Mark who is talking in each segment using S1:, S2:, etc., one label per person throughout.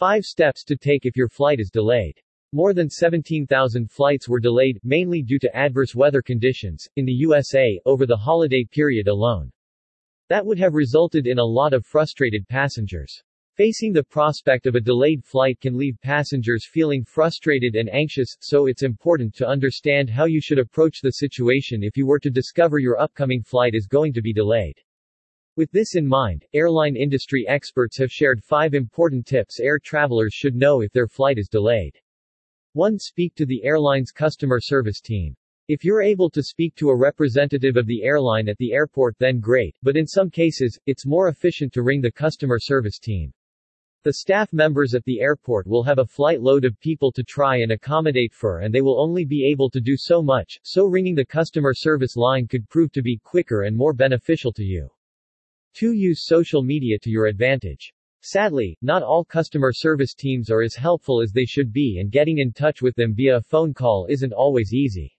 S1: 5 steps to take if your flight is delayed. More than 17,000 flights were delayed, mainly due to adverse weather conditions, in the USA, over the holiday period alone. That would have resulted in a lot of frustrated passengers. Facing the prospect of a delayed flight can leave passengers feeling frustrated and anxious, so it's important to understand how you should approach the situation if you were to discover your upcoming flight is going to be delayed. With this in mind, airline industry experts have shared five important tips air travelers should know if their flight is delayed. 1. Speak to the airline's customer service team. If you're able to speak to a representative of the airline at the airport then great, but in some cases, it's more efficient to ring the customer service team. The staff members at the airport will have a flight load of people to try and accommodate for and they will only be able to do so much, so ringing the customer service line could prove to be quicker and more beneficial to you. 2. Use social media to your advantage. Sadly, not all customer service teams are as helpful as they should be and getting in touch with them via a phone call isn't always easy.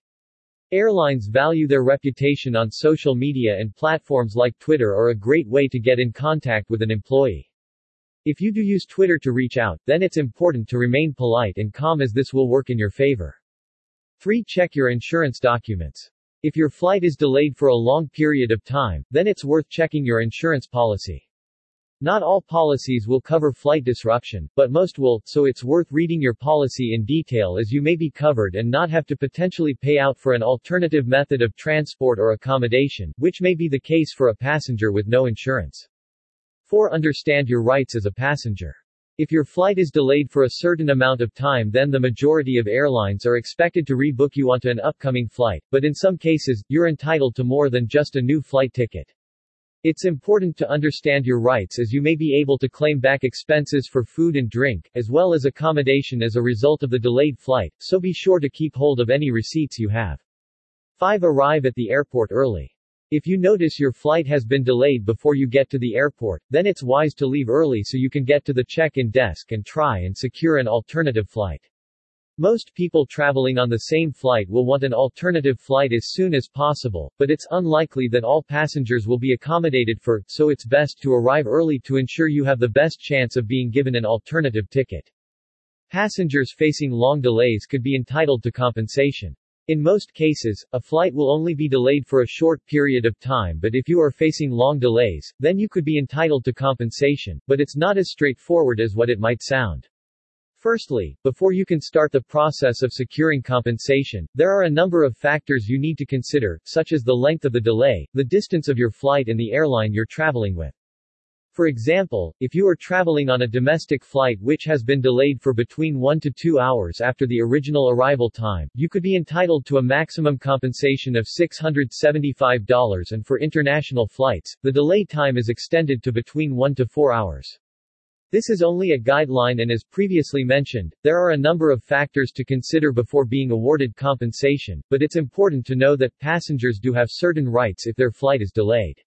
S1: Airlines value their reputation on social media and platforms like Twitter are a great way to get in contact with an employee. If you do use Twitter to reach out, then it's important to remain polite and calm as this will work in your favor. 3. Check your insurance documents. If your flight is delayed for a long period of time, then it's worth checking your insurance policy. Not all policies will cover flight disruption, but most will, so it's worth reading your policy in detail as you may be covered and not have to potentially pay out for an alternative method of transport or accommodation, which may be the case for a passenger with no insurance. 4. Understand your rights as a passenger. If your flight is delayed for a certain amount of time then the majority of airlines are expected to rebook you onto an upcoming flight, but in some cases, you're entitled to more than just a new flight ticket. It's important to understand your rights as you may be able to claim back expenses for food and drink, as well as accommodation as a result of the delayed flight, so be sure to keep hold of any receipts you have. 5. Arrive at the airport early. If you notice your flight has been delayed before you get to the airport, then it's wise to leave early so you can get to the check-in desk and try and secure an alternative flight. Most people traveling on the same flight will want an alternative flight as soon as possible, but it's unlikely that all passengers will be accommodated for, so it's best to arrive early to ensure you have the best chance of being given an alternative ticket. Passengers facing long delays could be entitled to compensation. In most cases, a flight will only be delayed for a short period of time but if you are facing long delays, then you could be entitled to compensation, but it's not as straightforward as what it might sound. Firstly, before you can start the process of securing compensation, there are a number of factors you need to consider, such as the length of the delay, the distance of your flight and the airline you're traveling with. For example, if you are traveling on a domestic flight which has been delayed for between 1 to 2 hours after the original arrival time, you could be entitled to a maximum compensation of $675 and for international flights, the delay time is extended to between 1 to 4 hours. This is only a guideline and as previously mentioned, there are a number of factors to consider before being awarded compensation, but it's important to know that passengers do have certain rights if their flight is delayed.